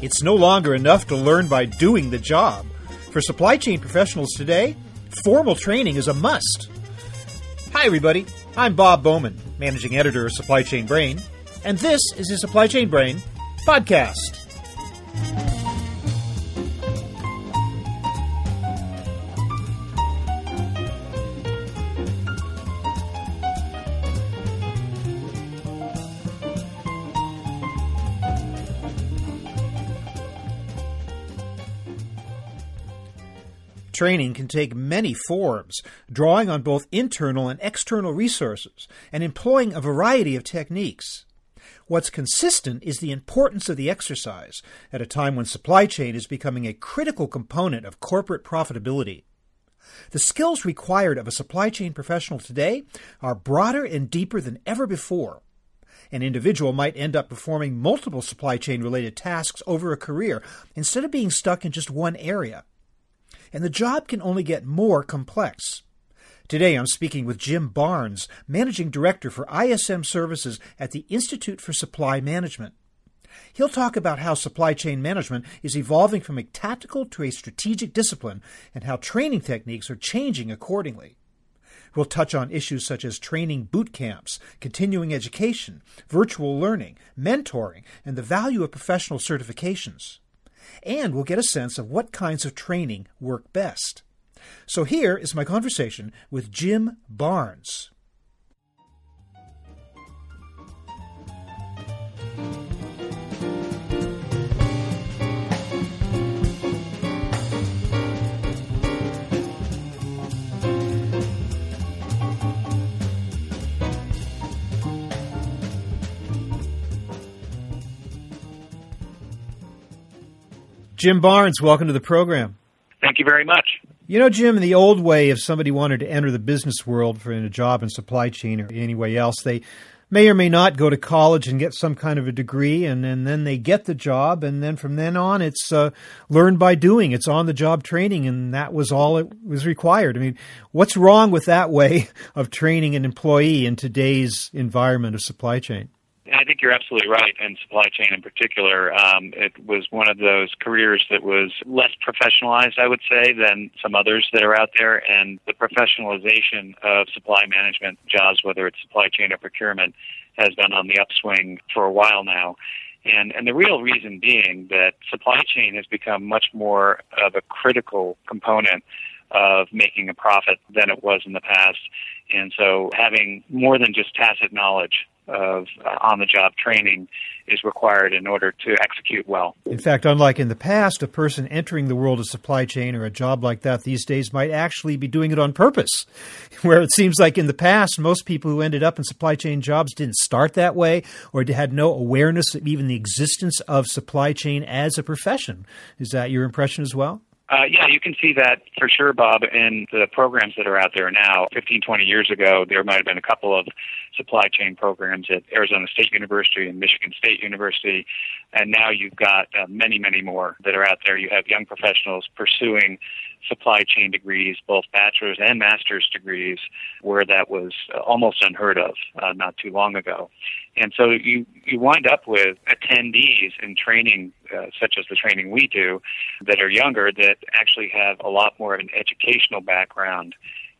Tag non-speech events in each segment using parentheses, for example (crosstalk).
It's no longer enough to learn by doing the job. For supply chain professionals today, formal training is a must. Hi, everybody. I'm Bob Bowman, managing editor of Supply Chain Brain, and this is the Supply Chain Brain podcast. Training can take many forms, drawing on both internal and external resources, and employing a variety of techniques. What's consistent is the importance of the exercise at a time when supply chain is becoming a critical component of corporate profitability. The skills required of a supply chain professional today are broader and deeper than ever before. An individual might end up performing multiple supply chain related tasks over a career instead of being stuck in just one area and the job can only get more complex. Today I'm speaking with Jim Barnes, Managing Director for ISM Services at the Institute for Supply Management. He'll talk about how supply chain management is evolving from a tactical to a strategic discipline and how training techniques are changing accordingly. We'll touch on issues such as training boot camps, continuing education, virtual learning, mentoring, and the value of professional certifications and we'll get a sense of what kinds of training work best. So here is my conversation with Jim Barnes. Jim Barnes, welcome to the program. Thank you very much. You know, Jim, in the old way, if somebody wanted to enter the business world for a job in supply chain or any way else, they may or may not go to college and get some kind of a degree, and, and then they get the job, and then from then on, it's uh, learned by doing. It's on the job training, and that was all it was required. I mean, what's wrong with that way (laughs) of training an employee in today's environment of supply chain? I think you're absolutely right. In supply chain, in particular, um, it was one of those careers that was less professionalized, I would say, than some others that are out there. And the professionalization of supply management jobs, whether it's supply chain or procurement, has been on the upswing for a while now. And, and the real reason being that supply chain has become much more of a critical component of making a profit than it was in the past. And so having more than just tacit knowledge of uh, on the job training is required in order to execute well. In fact, unlike in the past, a person entering the world of supply chain or a job like that these days might actually be doing it on purpose. (laughs) Where it seems like in the past, most people who ended up in supply chain jobs didn't start that way or had no awareness of even the existence of supply chain as a profession. Is that your impression as well? Uh, yeah, you can see that for sure, Bob, in the programs that are out there now. 15, 20 years ago, there might have been a couple of supply chain programs at Arizona State University and Michigan State University, and now you've got uh, many, many more that are out there. You have young professionals pursuing supply chain degrees, both bachelor's and master's degrees, where that was almost unheard of uh, not too long ago. And so you, you wind up with attendees in training, uh, such as the training we do, that are younger that actually have a lot more of an educational background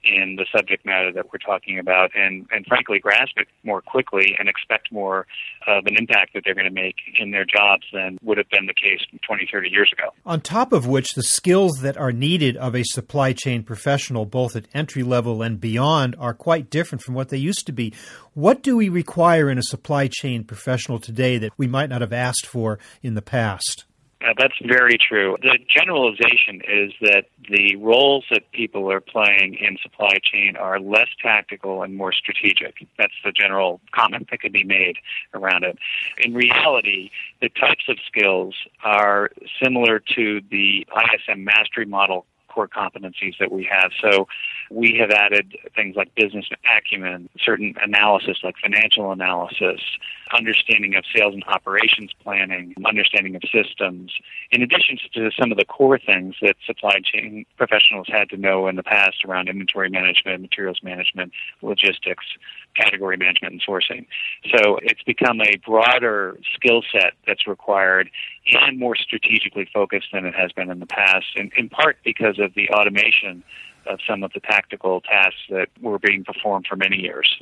in the subject matter that we're talking about and, and frankly grasp it more quickly and expect more of an impact that they're going to make in their jobs than would have been the case 20, 30 years ago. On top of which, the skills that are needed of a supply chain professional, both at entry level and beyond, are quite different from what they used to be. What do we require in a supply chain professional today that we might not have asked for in the past? Uh, that's very true. The generalization is that the roles that people are playing in supply chain are less tactical and more strategic. That's the general comment that could be made around it. In reality, the types of skills are similar to the ISM mastery model core competencies that we have. So we have added things like business acumen, certain analysis like financial analysis, understanding of sales and operations planning, understanding of systems, in addition to some of the core things that supply chain professionals had to know in the past around inventory management, materials management, logistics, category management, and sourcing. So it's become a broader skill set that's required and more strategically focused than it has been in the past, in, in part because of the automation of some of the tactical tasks that were being performed for many years.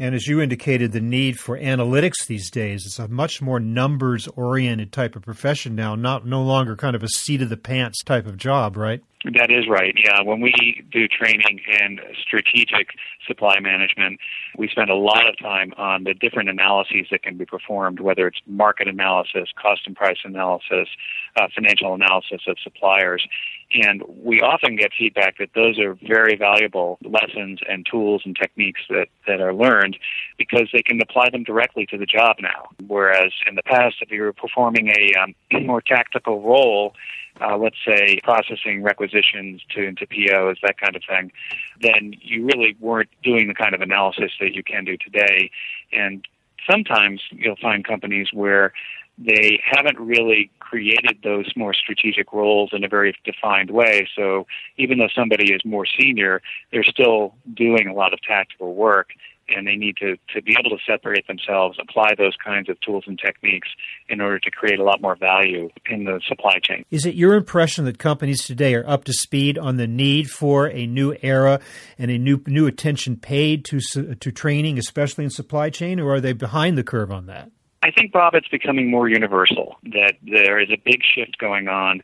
And as you indicated, the need for analytics these days is a much more numbers oriented type of profession now, not no longer kind of a seat of the pants type of job, right? That is right. Yeah, when we do training in strategic supply management, we spend a lot of time on the different analyses that can be performed, whether it's market analysis, cost and price analysis, uh, financial analysis of suppliers. And we often get feedback that those are very valuable lessons and tools and techniques that, that are learned because they can apply them directly to the job now. Whereas in the past, if you were performing a um, (clears throat) more tactical role, uh, let's say processing requisitions to into POs, that kind of thing, then you really weren't doing the kind of analysis that you can do today. And sometimes you'll find companies where they haven't really created those more strategic roles in a very defined way. So even though somebody is more senior, they're still doing a lot of tactical work and they need to, to be able to separate themselves, apply those kinds of tools and techniques in order to create a lot more value in the supply chain. Is it your impression that companies today are up to speed on the need for a new era and a new new attention paid to to training, especially in supply chain, or are they behind the curve on that? I think, Bob, it's becoming more universal that there is a big shift going on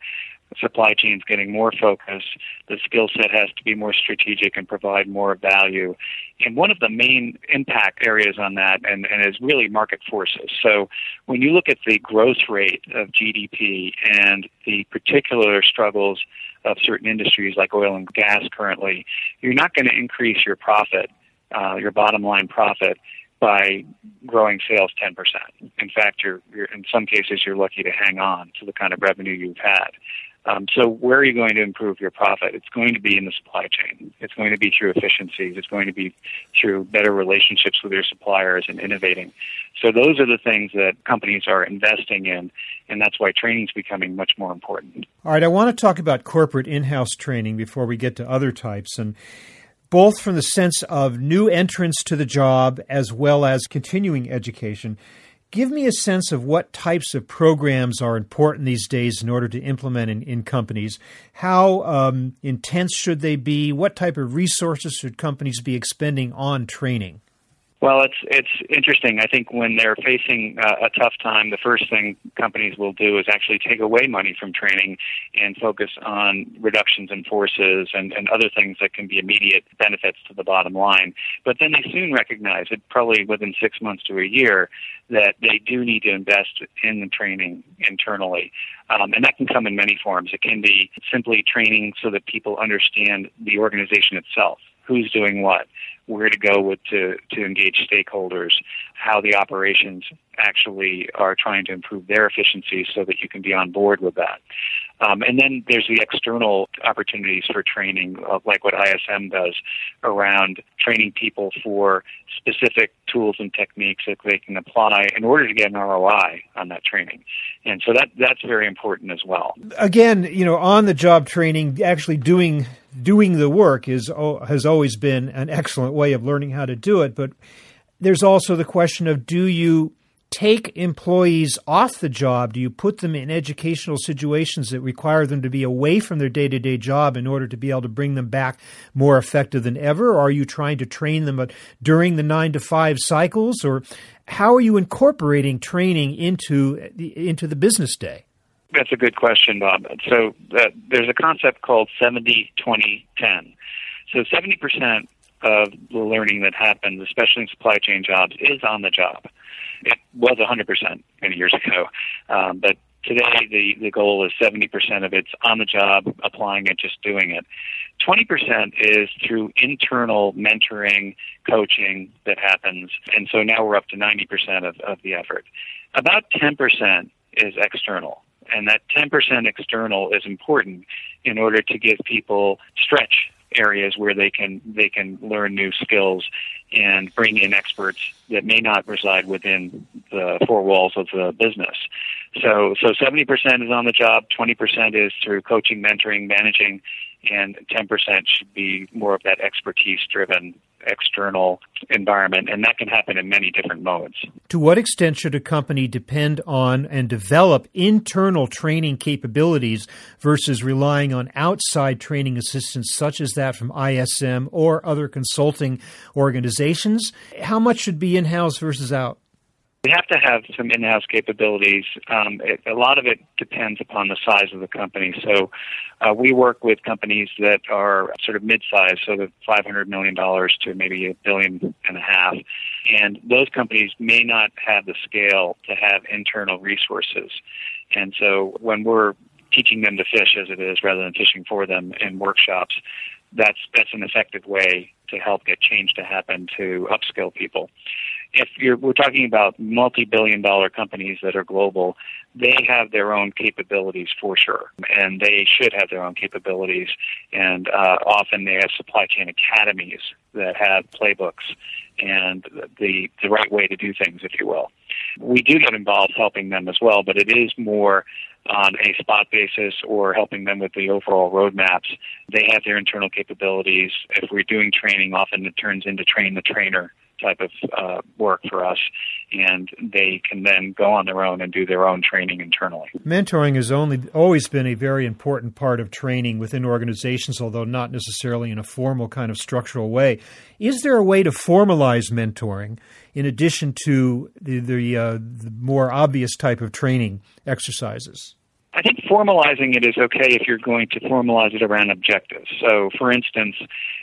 supply chains getting more focused. The skill set has to be more strategic and provide more value. And one of the main impact areas on that and, and is really market forces. So when you look at the growth rate of GDP and the particular struggles of certain industries like oil and gas currently, you're not going to increase your profit, uh, your bottom line profit by growing sales 10%. In fact, you're, you're, in some cases you're lucky to hang on to the kind of revenue you've had. Um, so where are you going to improve your profit? It's going to be in the supply chain. It's going to be through efficiencies. It's going to be through better relationships with your suppliers and innovating. So those are the things that companies are investing in, and that's why training is becoming much more important. All right, I want to talk about corporate in-house training before we get to other types and both from the sense of new entrants to the job as well as continuing education. Give me a sense of what types of programs are important these days in order to implement in, in companies. How um, intense should they be? What type of resources should companies be expending on training? Well, it's it's interesting. I think when they're facing uh, a tough time, the first thing companies will do is actually take away money from training and focus on reductions in forces and, and other things that can be immediate benefits to the bottom line. But then they soon recognize it, probably within six months to a year, that they do need to invest in the training internally. Um, and that can come in many forms. It can be simply training so that people understand the organization itself who's doing what, where to go with to, to engage stakeholders, how the operations actually are trying to improve their efficiency so that you can be on board with that. Um, and then there's the external opportunities for training, uh, like what ISM does around training people for specific tools and techniques that they can apply in order to get an ROI on that training. And so that that's very important as well. Again, you know, on the job training, actually doing doing the work is oh, has always been an excellent way of learning how to do it, but there's also the question of do you take employees off the job? Do you put them in educational situations that require them to be away from their day to day job in order to be able to bring them back more effective than ever? Or are you trying to train them during the nine to five cycles? Or how are you incorporating training into the, into the business day? That's a good question, Bob. So uh, there's a concept called 70 20 10. So 70% of the learning that happens, especially in supply chain jobs, is on the job. It was 100% many years ago, um, but today the, the goal is 70% of it's on the job, applying it, just doing it. 20% is through internal mentoring, coaching that happens, and so now we're up to 90% of, of the effort. About 10% is external. And that 10% external is important in order to give people stretch areas where they can they can learn new skills and bring in experts that may not reside within the four walls of the business. So so 70% is on the job, 20% is through coaching, mentoring, managing, and 10% should be more of that expertise driven external environment, and that can happen in many different modes. To what extent should a company depend on and develop internal training capabilities versus relying on outside training assistance, such as that from ISM or other consulting organizations? How much should be in house versus out? We have to have some in-house capabilities. Um, it, a lot of it depends upon the size of the company. So uh, we work with companies that are sort of mid-sized, so the $500 million to maybe a billion and a half. And those companies may not have the scale to have internal resources. And so when we're teaching them to fish as it is rather than fishing for them in workshops, that's that's an effective way to help get change to happen to upskill people if you're, we're talking about multi-billion dollar companies that are global, they have their own capabilities for sure, and they should have their own capabilities. And uh, often they have supply chain academies that have playbooks and the the right way to do things, if you will. We do get involved helping them as well, but it is more on a spot basis or helping them with the overall roadmaps. They have their internal capabilities. If we're doing training, often it turns into train the trainer type of uh, work for us, and they can then go on their own and do their own training internally. Mentoring has only always been a very important part of training within organizations, although not necessarily in a formal kind of structural way. Is there a way to formalize mentoring in addition to the, the, uh, the more obvious type of training exercises? I think formalizing it is okay if you're going to formalize it around objectives. So, for instance,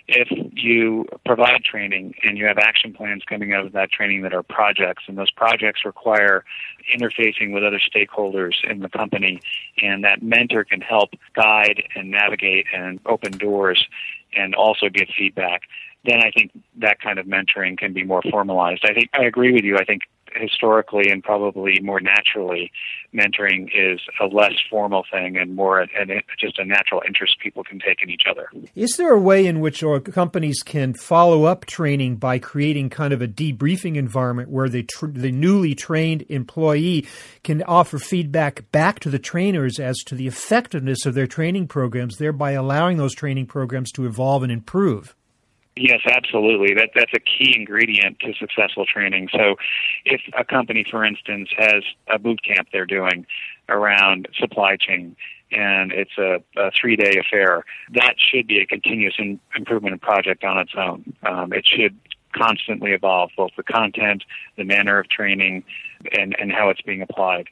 if you provide training and you have action plans coming out of that training that are projects, and those projects require interfacing with other stakeholders in the company, and that mentor can help guide and navigate and open doors and also give feedback, then I think that kind of mentoring can be more formalized. I think I agree with you. I think historically and probably more naturally, mentoring is a less formal thing and more just a natural interest people can take in each other. Is there a way in which our companies can follow up training by creating kind of a debriefing environment where the tr- the newly trained employee can offer feedback back to the trainers as to the effectiveness of their training programs, thereby allowing those training programs to evolve and improve? Yes, absolutely. That that's a key ingredient to successful training. So, if a company, for instance, has a boot camp they're doing around supply chain, and it's a, a three-day affair, that should be a continuous in, improvement project on its own. Um, it should constantly evolve, both the content, the manner of training, and, and how it's being applied.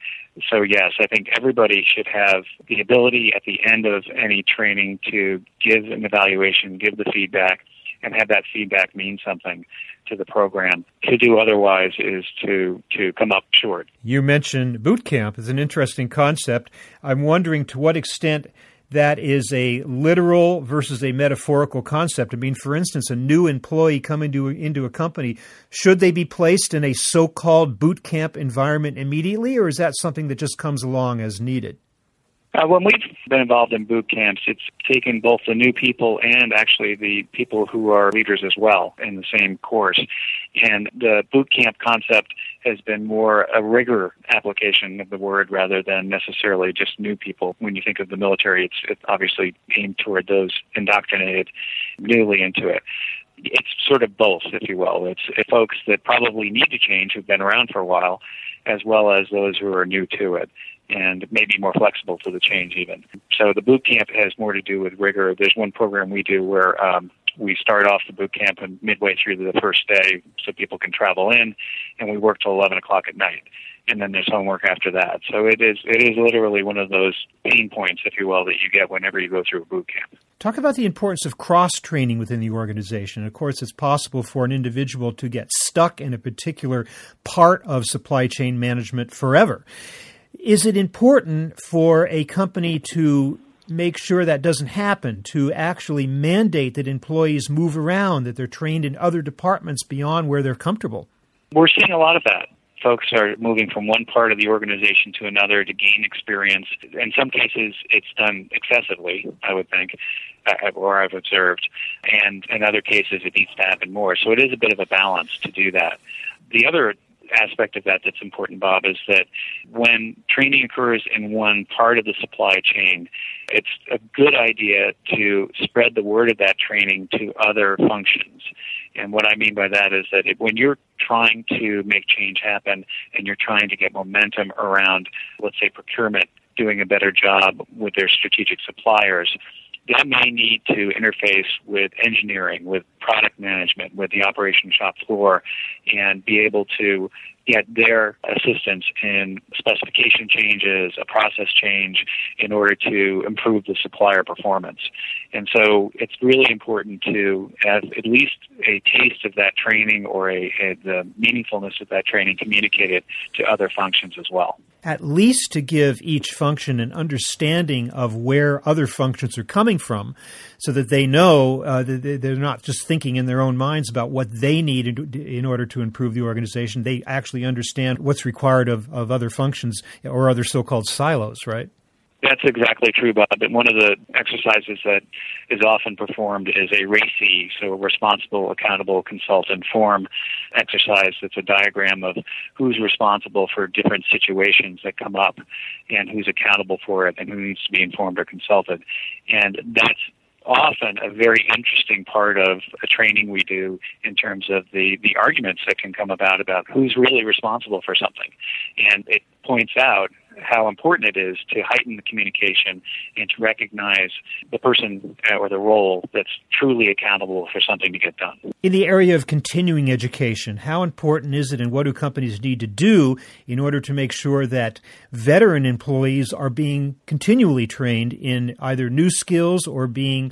So yes, I think everybody should have the ability at the end of any training to give an evaluation, give the feedback, and have that feedback mean something to the program. To do otherwise is to to come up short. You mentioned boot camp is an interesting concept. I'm wondering to what extent that is a literal versus a metaphorical concept. I mean, for instance, a new employee coming to, into a company, should they be placed in a so called boot camp environment immediately, or is that something that just comes along as needed? Uh, when we've been involved in boot camps, it's taken both the new people and actually the people who are leaders as well in the same course. And the boot camp concept has been more a rigor application of the word rather than necessarily just new people. When you think of the military, it's, it's obviously aimed toward those indoctrinated newly into it it's sort of both, if you will. It's, it's folks that probably need to change who've been around for a while, as well as those who are new to it and maybe more flexible to the change even. So the boot camp has more to do with rigor. There's one program we do where um, we start off the boot camp and midway through the first day so people can travel in, and we work till 11 o'clock at night. And then there's homework after that. So it is it is literally one of those pain points, if you will, that you get whenever you go through a boot camp. Talk about the importance of cross training within the organization. Of course, it's possible for an individual to get stuck in a particular part of supply chain management forever. Is it important for a company to make sure that doesn't happen, to actually mandate that employees move around, that they're trained in other departments beyond where they're comfortable? We're seeing a lot of that. Folks are moving from one part of the organization to another to gain experience. In some cases, it's done excessively, I would think, uh, or I've observed, and in other cases, it needs to happen more. So it is a bit of a balance to do that. The other aspect of that that's important, Bob, is that when training occurs in one part of the supply chain, it's a good idea to spread the word of that training to other functions. And what I mean by that is that when you're trying to make change happen and you're trying to get momentum around, let's say, procurement doing a better job with their strategic suppliers, they may need to interface with engineering, with product management, with the operation shop floor, and be able to get their assistance in specification changes, a process change, in order to improve the supplier performance. And so it's really important to have at least a taste of that training or a, a the meaningfulness of that training communicated to other functions as well at least to give each function an understanding of where other functions are coming from so that they know uh, that they're not just thinking in their own minds about what they need in order to improve the organization. They actually understand what's required of, of other functions or other so called silos, right? That's exactly true, Bob. And one of the exercises that is often performed is a RACI, so a responsible, accountable, consult, inform exercise. It's a diagram of who's responsible for different situations that come up and who's accountable for it and who needs to be informed or consulted. And that's often a very interesting part of a training we do in terms of the, the arguments that can come about about who's really responsible for something. And it points out how important it is to heighten the communication and to recognize the person uh, or the role that's truly accountable for something to get done. In the area of continuing education, how important is it and what do companies need to do in order to make sure that veteran employees are being continually trained in either new skills or being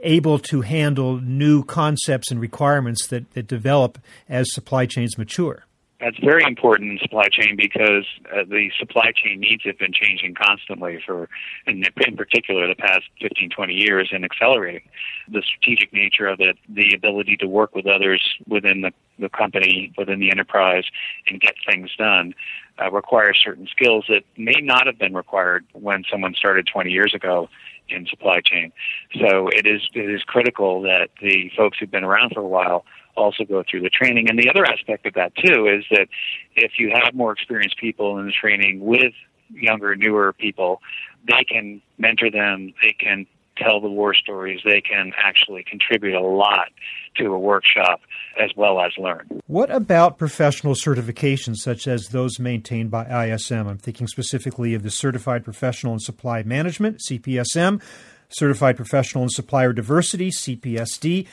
able to handle new concepts and requirements that, that develop as supply chains mature? That's very important in supply chain because uh, the supply chain needs have been changing constantly for, in, in particular, the past 15, 20 years and accelerating. The strategic nature of it, the ability to work with others within the, the company, within the enterprise, and get things done uh, requires certain skills that may not have been required when someone started 20 years ago in supply chain. So it is it is critical that the folks who've been around for a while also go through the training. And the other aspect of that too is that if you have more experienced people in the training with younger, newer people, they can mentor them, they can tell the war stories, they can actually contribute a lot to a workshop as well as learn. What about professional certifications such as those maintained by ISM? I'm thinking specifically of the Certified Professional in Supply Management, CPSM, Certified Professional in Supplier Diversity, CPSD.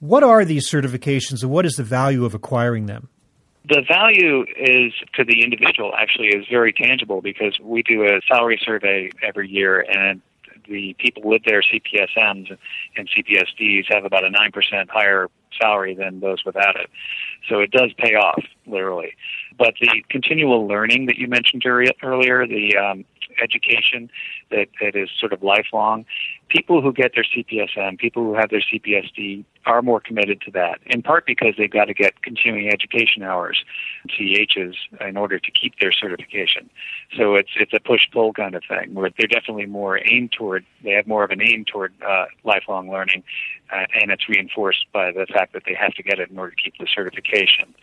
What are these certifications and what is the value of acquiring them? The value is to the individual actually is very tangible because we do a salary survey every year and the people with their CPSMs and CPSDs have about a 9% higher salary than those without it. So it does pay off, literally. But the continual learning that you mentioned earlier, the um, education that, that is sort of lifelong. People who get their CPSM, people who have their CPSD are more committed to that, in part because they've got to get continuing education hours, CEHs, in order to keep their certification. So it's it's a push pull kind of thing where they're definitely more aimed toward, they have more of an aim toward uh, lifelong learning, uh, and it's reinforced by the fact that they have to get it in order to keep the certification.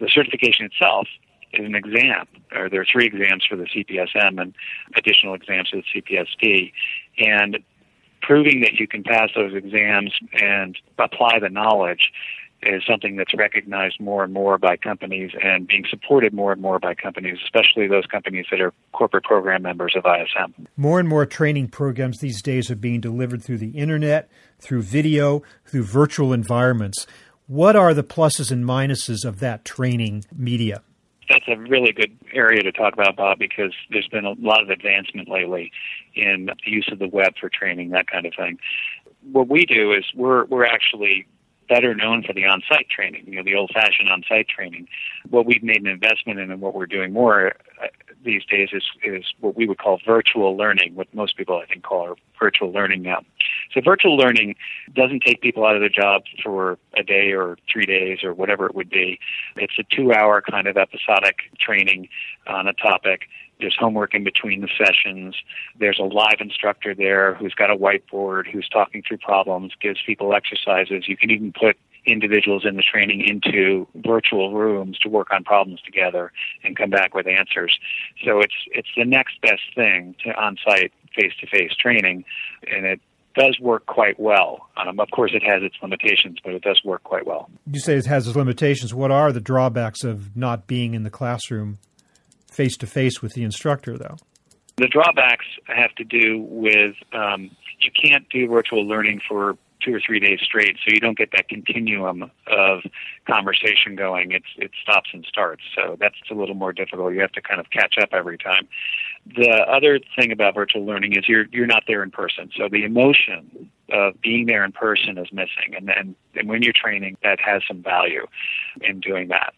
The certification itself is an exam, or there are three exams for the CPSM and additional exams for the CPSD. And proving that you can pass those exams and apply the knowledge is something that's recognized more and more by companies and being supported more and more by companies, especially those companies that are corporate program members of ISM. More and more training programs these days are being delivered through the internet, through video, through virtual environments. What are the pluses and minuses of that training media? That's a really good area to talk about, Bob, because there's been a lot of advancement lately in the use of the web for training, that kind of thing. What we do is we're we're actually better known for the on-site training, you know, the old-fashioned on-site training. What we've made an investment in and what we're doing more uh, these days is, is what we would call virtual learning, what most people I think call virtual learning now. So virtual learning doesn't take people out of their job for a day or three days or whatever it would be. It's a two hour kind of episodic training on a topic. There's homework in between the sessions. There's a live instructor there who's got a whiteboard, who's talking through problems, gives people exercises. You can even put individuals in the training into virtual rooms to work on problems together and come back with answers. So it's it's the next best thing to on-site face-to-face training, and it does work quite well. Um, of course, it has its limitations, but it does work quite well. You say it has its limitations. What are the drawbacks of not being in the classroom face to face with the instructor, though? The drawbacks have to do with um, you can't do virtual learning for two or three days straight, so you don't get that continuum of conversation going. It's it stops and starts, so that's a little more difficult. You have to kind of catch up every time. The other thing about virtual learning is you're you're not there in person, so the emotion of being there in person is missing, and and, and when you're training, that has some value in doing that.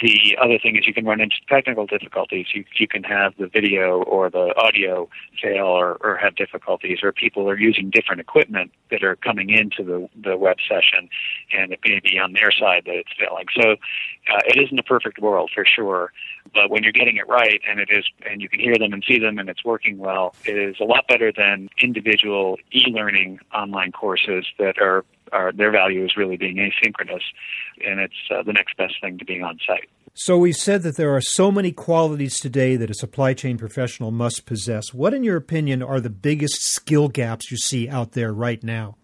The other thing is you can run into technical difficulties. You you can have the video or the audio fail or, or have difficulties, or people are using different equipment that are coming into the the web session, and it may be on their side that it's failing. So uh, it isn't a perfect world for sure, but when you're getting it right and it is, and you can hear them and see them and it's working well, it is a lot better than individual e-learning online courses that are, are their value is really being asynchronous, and it's uh, the next best thing to being on site. So we said that there are so many qualities today that a supply chain professional must possess. What, in your opinion, are the biggest skill gaps you see out there right now?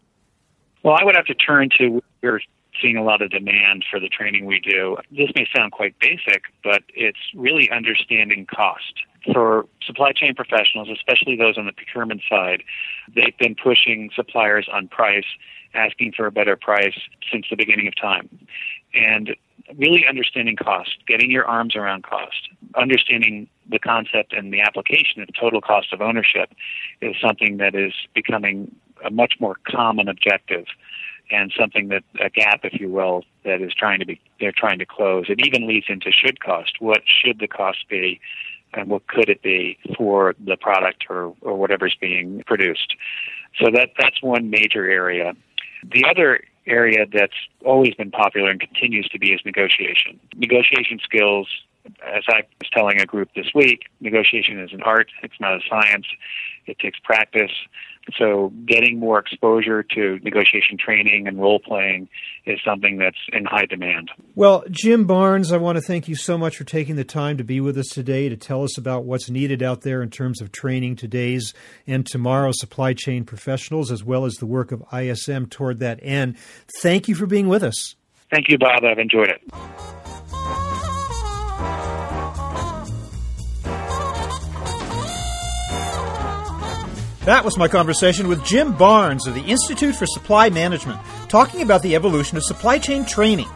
Well, I would have to turn to we're seeing a lot of demand for the training we do. This may sound quite basic, but it's really understanding cost. For supply chain professionals, especially those on the procurement side, they've been pushing suppliers on price, asking for a better price since the beginning of time. And really understanding cost, getting your arms around cost, understanding the concept and the application of total cost of ownership is something that is becoming a much more common objective and something that a gap, if you will, that is trying to be they're trying to close. It even leads into should cost. What should the cost be, and what could it be for the product or or whatever's being produced? So that that's one major area. The other area that's always been popular and continues to be is negotiation. Negotiation skills as I was telling a group this week, negotiation is an art, it's not a science. It takes practice. So getting more exposure to negotiation training and role playing is something that's in high demand. Well, Jim Barnes, I want to thank you so much for taking the time to be with us today to tell us about what's needed out there in terms of training today's and tomorrow's supply chain professionals, as well as the work of ISM toward that end. Thank you for being with us. Thank you, Bob. I've enjoyed it. That was my conversation with Jim Barnes of the Institute for Supply Management, talking about the evolution of supply chain training.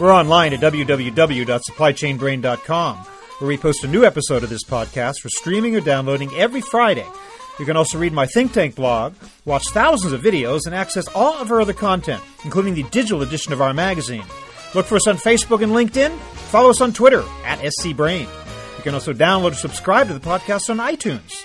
We're online at www.supplychainbrain.com, where we post a new episode of this podcast for streaming or downloading every Friday. You can also read my think tank blog, watch thousands of videos, and access all of our other content, including the digital edition of our magazine. Look for us on Facebook and LinkedIn. Follow us on Twitter at scbrain. You can also download or subscribe to the podcast on iTunes.